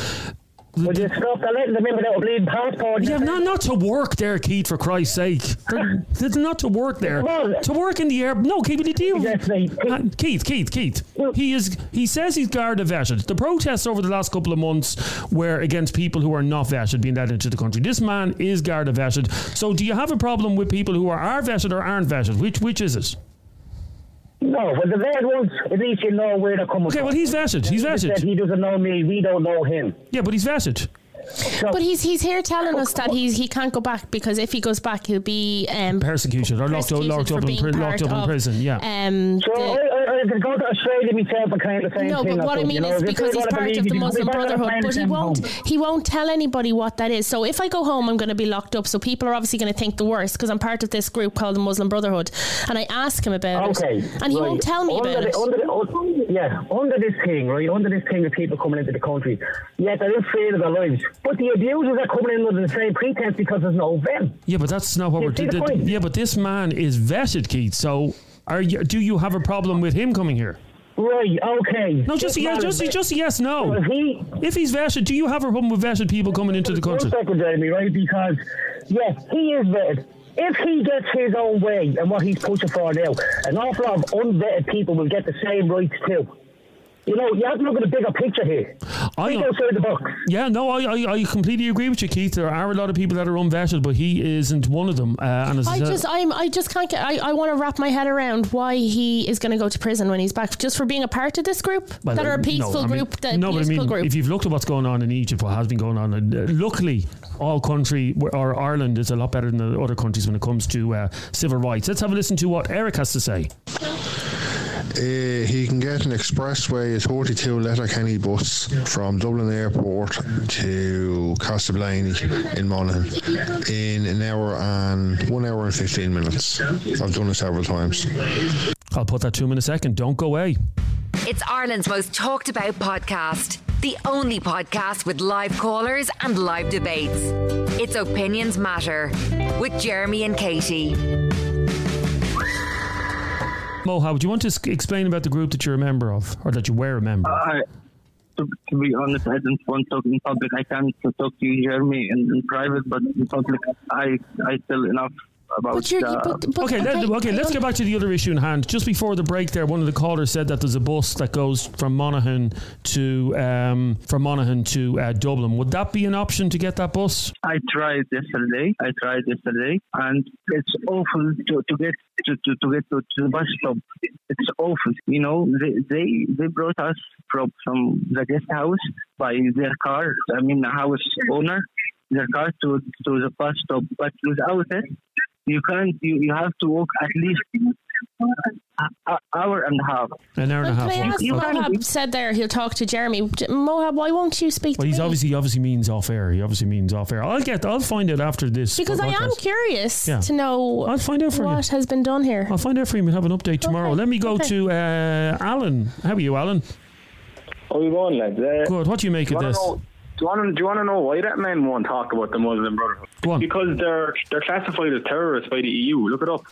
Would you stop the letting them in without a bleeding passport? yeah, not not to work there, Keith. For Christ's sake, <laughs> they're, they're not to work there. To work in the air. No, Keith, you deal. Uh, Keith, Keith, Keith. He is. He says he's Garda vetted. The protests over the last couple of months were against people who are not vetted being let into the country. This man is Garda vetted. So, do you have a problem with people who are, are vetted or aren't vetted? Which which is it? No, but the vet ones, at least you know where they're coming Okay, from. well, he's vetted. He's He He doesn't know me, we don't know him. Yeah, but he's vetted. But he's he's here telling us that he's he can't go back because if he goes back, he'll be um, Persecuted or locked, up- locked up in pri- locked up in prison. Yeah. Um, So the- I, I, I I could go to Australia myself and kind of the same No, thing. but what I mean you know, is because he's part of the Muslim Brotherhood, but he won't. home. He won't tell anybody what that is. So if I go home, I'm going to be locked up. So people are obviously going to think the worst because I'm part of this group called the Muslim Brotherhood, and I ask him about Okay. it, and he right. won't tell me under about the, it. Under the, un- yeah, under this thing, right? Under this thing of people coming into the country, yeah, they're afraid of their lives. But the abusers are coming in under the same pretense because there's no vet. Yeah, but that's not what You we're. see the th- th- point? yeah, but this man is vetted, Keith. So, are you? Do you have a problem with him coming here? Right, okay. No, just This yeah, man just just yes, no. If he, If he's vetted, do you have a problem with vetted people coming into the country? second, Jeremy, right? Because, yeah, he is vetted. If he gets his own way and what he's pushing for now, an awful lot of unvetted people will get the same rights too. You know, you have to look at the bigger picture here. I Think know- outside the box. Yeah, no, I, I I completely agree with you, Keith. There are a lot of people that are unvetted, but he isn't one of them. Uh, and as I, I said, just, I'm, I just can't get. I, I want to wrap my head around why he is going to go to prison when he's back, just for being a part of this group Well, that are a no, peaceful I mean- group, that no, but I mean, group. if you've looked at what's going on in Egypt, what has been going on, and uh, luckily, all country or Ireland is a lot better than the other countries when it comes to uh, civil rights. Let's have a listen to what Eric has to say. Uh, he can get an expressway, a 42 Letterkenny bus from Dublin Airport to Castleblayney in Monaghan in an hour and one hour and 15 minutes. I've done it several times. I'll put that to him in a second. Don't go away. It's Ireland's most talked about podcast. The only podcast with live callers and live debates. It's Opinions Matter with Jeremy and Katie. Muhab, do you want to explain about the group that you're a member of, or that you were a member? of? Uh, to, to be honest, I don't want to talk in public. I can't uh, talk to you, Jeremy, in, in private, but in public, I I tell enough about. but you're, uh, but, but, Okay, let, okay, let's get back to the other issue in hand. Just before the break, there, one of the callers said that there's a bus that goes from Monaghan to um, from Monaghan to uh, Dublin. Would that be an option to get that bus? I tried yesterday. I tried yesterday, and it's awful to, to get to, to, to get to, to the bus stop. It's awful. You know, they they, they brought us from from the guest house by their car. I mean, the house owner, their car to to the bus stop, but without it, you can't. You, you have to walk at least an hour and a half. An hour and a Can half. I ask, You Okay. can't- Muhab said there he'll talk to Jeremy. J- Muhab, why won't you speak Well, to he's me? obviously he obviously means off air. He obviously means off air. I'll get. I'll find out after this because I am curious Yeah. to know I'll find out for you. what has been done here. I'll find out for you. We'll have an update tomorrow. Okay, Let me go okay. to uh, Alan. How are you, Alan? How are you going, lads? Uh, Good. What do you make you of this? know- do you want to do you want to know why that man won't talk about the Muslim Brotherhood? Because they're they're classified as terrorists by the EU. Look it up.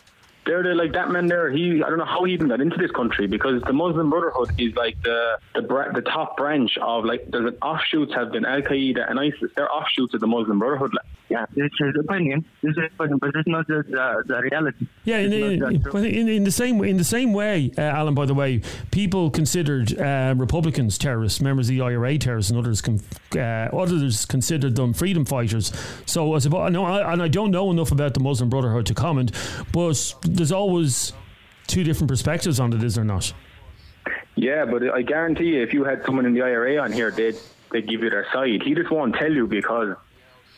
They're the, like that man there. He I don't know how he even got into this country because the Muslim Brotherhood is like the the the top branch of like there's an offshoots have been Al Qaeda and ISIS. They're offshoots of the Muslim Brotherhood. Like. Yeah, it's his opinion. This is opinion, but it's not the, the, the reality. Yeah, in, in, not that true. in, in, in the same in the same way, uh, Alan. By the way, people considered uh, Republicans terrorists, members of the IRA terrorists, and others con- uh, others considered them freedom fighters. So, I suppose, no, I, and I don't know enough about the Muslim Brotherhood to comment, but there's always two different perspectives on it, is there not? Yeah, but I guarantee you, if you had someone in the IRA on here, they'd they'd give you their side. He just won't tell you because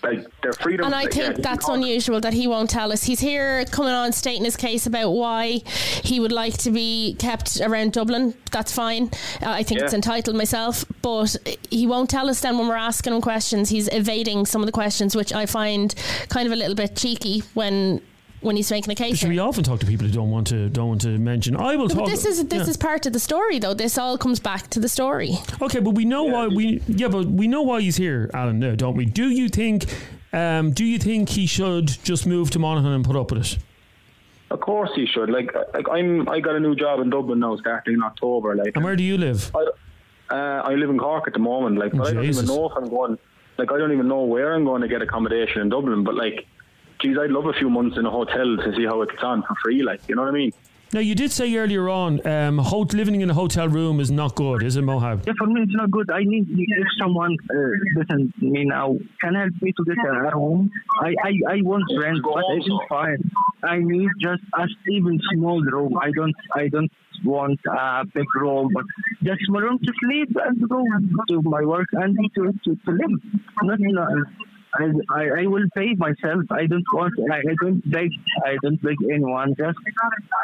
like their freedom. And I like, yeah, think he that's unusual that he won't tell us. He's here coming on stating his case about why he would like to be kept around Dublin. That's fine. Uh, I think Yeah. it's entitled myself. But he won't tell us then when we're asking him questions. He's evading some of the questions, which I find kind of a little bit cheeky when when he's making a case. Should we often talk to people who don't want to don't want to mention? I will No, talk. but this is this yeah. is part of the story, though. This all comes back to the story. Okay, but we know why we yeah, but we know why he's here, Alan. Now, don't we? Do you think? Um, do you think he should just move to Monaghan and put up with it? Of course he should. Like, like I'm, I got a new job in Dublin now, starting in October. Like, And where do you live? I, uh, I live in Cork at the moment. Like, but I don't even know if I'm going. Like, I don't even know where I'm going to get accommodation in Dublin. But like, geez, I'd love a few months in a hotel to see how it gets on for free. Like, you know what I mean? Now, you did say earlier on, um, ho- living in a hotel room is not good, is it, Muhab? Yeah, for me it's not good. I need if someone uh, listen to me now can help me to get a room. I I, I want rent, but it is fine. I need just a even small room. I don't I don't want a big room, but just small room to sleep and go to my work and to to, to live. Not not I, I, I will pay myself. I don't want. I, I don't beg. I don't beg anyone. Just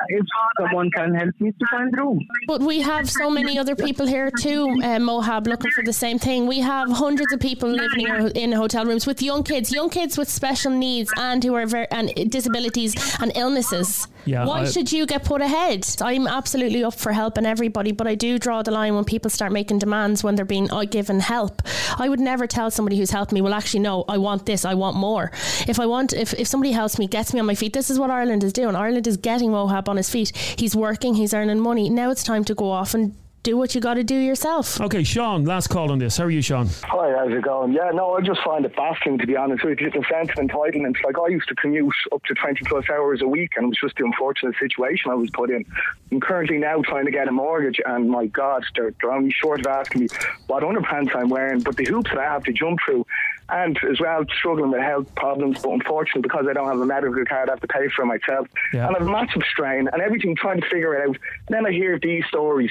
if someone can help me to find room. But we have so many other people here too, uh, Muhab, looking for the same thing. We have hundreds of people living in, hotel rooms with young kids, young kids with special needs and who are very, and disabilities and illnesses. Yeah, Why I- should you get put ahead? I'm absolutely up for helping everybody, but I do draw the line when people start making demands when they're being uh, given help. I would never tell somebody who's helped me, well, actually, no, I want this, I want more. If I want, if, if somebody helps me, gets me on my feet, this is what Ireland is doing. Ireland is getting Muhab on his feet. He's working, he's earning money. Now it's time to go off and do what you got to do yourself. Okay, Sean, last call on this. How are you, Sean? Hi, how's it going? Yeah, no, I just find it baffling to be honest with you. The sense of entitlement. Like I used to commute up to twenty plus hours a week, and it was just the unfortunate situation I was put in. I'm currently now trying to get a mortgage, and my God, they're, they're only short of asking me what underpants I'm wearing, but the hoops that I have to jump through. And as well, struggling with health problems, but unfortunately, because I don't have a medical card, I have to pay for it myself. Yeah. And I have a massive strain and everything trying to figure it out. And then I hear these stories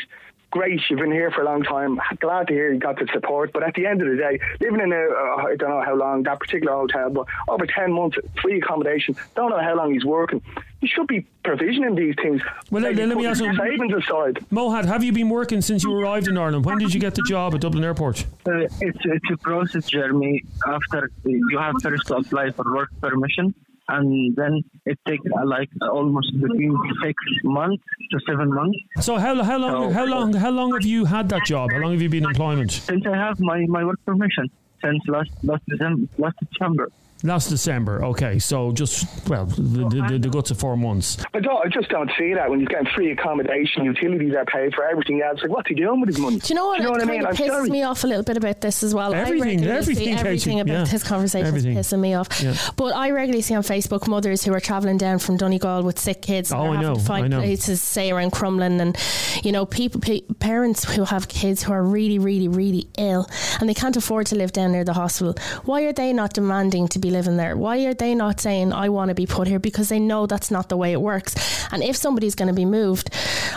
great, you've been here for a long time. Glad to hear you got the support. But at the end of the day, living in a, uh, I don't know how long, that particular hotel, but over 10 months, free accommodation, don't know how long he's working. You should be provisioning these things. Well, let, let me ask you. Savings aside. Muhab, have you been working since you arrived in Ireland? When did you get the job at Dublin Airport? Uh, it's it's a process, Jeremy. After you have first to apply for work permission, and then it takes uh, like almost between six months to seven months. So how how long So- how long how long have you had that job? How long have you been in employment? Since I have my, my work permission since last last December, last December. Last December. Okay, so just well the, the, the, the guts of four months. I, don't, I just don't see that when he's getting free accommodation, utilities are paid for, everything else. Like, what's he doing with his money? Do you know what? Do you know it what I mean? of pisses sorry. me off a little bit about this as well. Everything- I everything, see everything about yeah. this conversation Everything. is pissing me off. Yeah. But I regularly see on Facebook mothers who are travelling down from Donegal with sick kids. Oh, and Oh, they're I know, to find I know. places, say around Crumlin, and you know, people, pa- parents who have kids who are really, really, really ill, and they can't afford to live down near the hospital. Why are they not demanding to be living there? Why are they not saying, "I want to be put here"? Because they know that's not the way it works. And if somebody's going to be moved,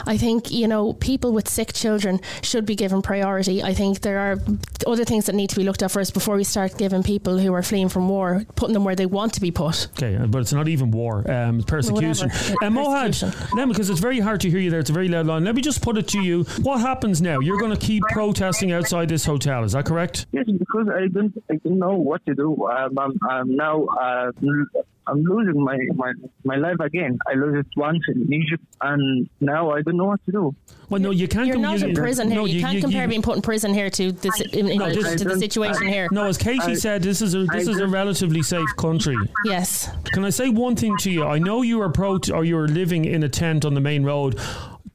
I think you know people with sick children should be given priority. I think there are other things that need to be looked at first before we start giving people who are fleeing from war putting them where they want to be put. Okay, uh, but it's not even war. Um, it's persecution. Whatever. And Muhab, then because it's very hard to hear you there, it's a very loud line. Let me just put it to you: What happens now? You're going to keep protesting outside this hotel. Is that correct? Yes, because I don't I don't know what to do. Um, I'm, I'm now uh, I'm losing my, my, my life again. I lose it once in Egypt, and now I don't know what to do. Well, no, you can't. You're com- not you- in prison here. no, you, can't compare being put in prison here to this in, in, No, this- to the situation here. No, as Katie I- said, this is a this I is a relatively safe country. Yes. Can I say one thing to you? I know you are pro or you're living in a tent on the main road.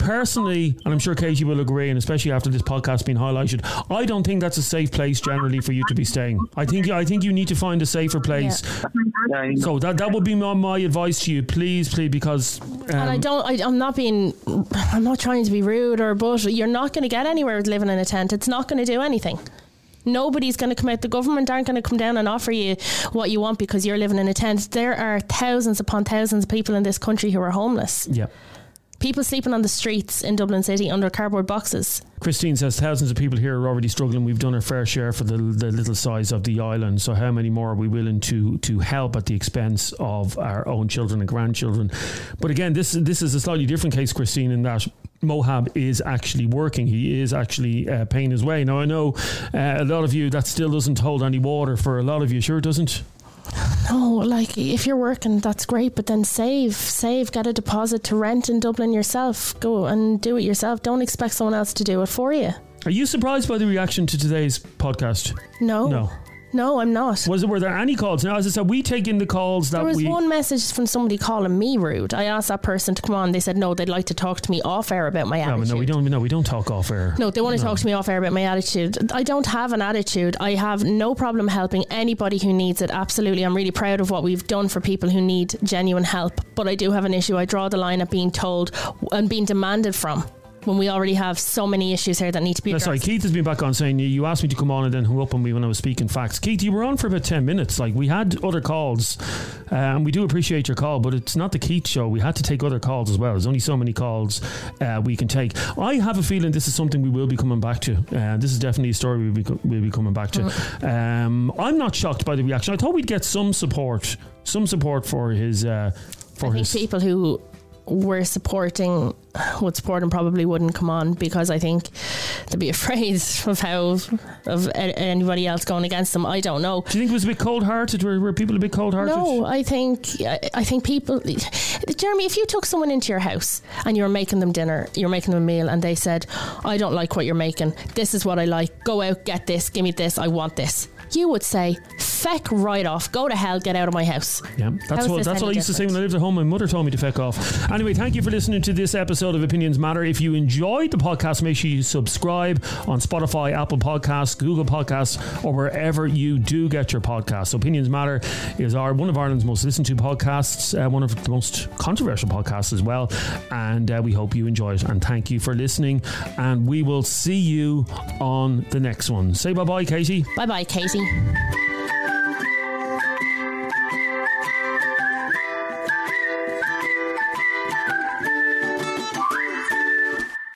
Personally, and I'm sure Katie will agree, and especially after this podcast being highlighted, I don't think that's a safe place generally for you to be staying. I think I think you need to find a safer place. Yeah, So that that would be my, my advice to you. Please, please, because and I um, don't. I, I'm not being. I'm not trying to be rude or but you're not going to get anywhere with living in a tent. It's not going to do anything. Nobody's going to come out. The government aren't going to come down and offer you what you want because you're living in a tent. There are thousands upon thousands of people in this country who are homeless. yeah. People sleeping on the streets in Dublin City under cardboard boxes. Christine says thousands of people here are already struggling. We've done our fair share for the, the little size of the island. So how many more are we willing to to help at the expense of our own children and grandchildren? But again, this this is a slightly different case, Christine, in that. Muhab is actually working. He is actually uh, paying his way. Now I know uh, a lot of you that still doesn't hold any water for a lot of you. Sure, doesn't. No, like if you're working, that's great, but then save, save, get a deposit to rent in Dublin yourself. Go and do it yourself. Don't expect someone else to do it for you. Are you surprised by the reaction to today's podcast? No, No. No, I'm not. Was it were there any calls? Now, as I said, we take in the calls that There was we. one message from somebody calling me rude. I asked that person to come on. They said no, they'd like to talk to me off air about my attitude. no, we don't. No, we don't talk off air. No, they want to talk to me off air about my attitude. I don't have an attitude. I have no problem helping anybody who needs it. Absolutely. I'm really proud of what we've done for people who need genuine help. But I do have an issue. I draw the line at being told and being demanded from. When we already have so many issues here that need to be No, addressed. sorry, Keith has been back on saying you, you asked me to come on and then hung up on me when I was speaking facts. Keith, you were on for about 10 minutes. Like, we had other calls, uh, and we do appreciate your call, but it's not the Keith show. We had to take other calls as well. There's only so many calls uh, we can take. I have a feeling this is something we will be coming back to. Uh, this is definitely a story we'll be, co- we'll be coming back to. Mm. Um, I'm not shocked by the reaction. I thought we'd get some support, some support for his. Uh, for I his people who were supporting would support and probably wouldn't come on because I think they'd be <laughs> afraid of how of anybody else going against them. I don't know. Do you think it was a bit cold hearted? Were, were people a bit cold hearted? No, I think I, I think people, Jeremy, if you took someone into your house and you're making them dinner, you're making them a meal, and they said, "I don't like what you're making. This is what I like. Go out, get this, give me this. I want this." You would say, "Feck right off. Go to hell. Get out of my house." Yeah, that's what that's what I used to say when I lived at home. My mother told me to feck off. Anyway, thank you for listening to this episode of Opinions Matter. If you enjoyed the podcast, make sure you subscribe on Spotify, Apple Podcasts, Google Podcasts, or wherever you do get your podcasts. Opinions Matter is our one of Ireland's most listened to podcasts, uh, one of the most controversial podcasts as well. And uh, we hope you enjoy it. And thank you for listening. And we will see you on the next one. Say bye bye, Katie. Bye bye, Katie. Bye.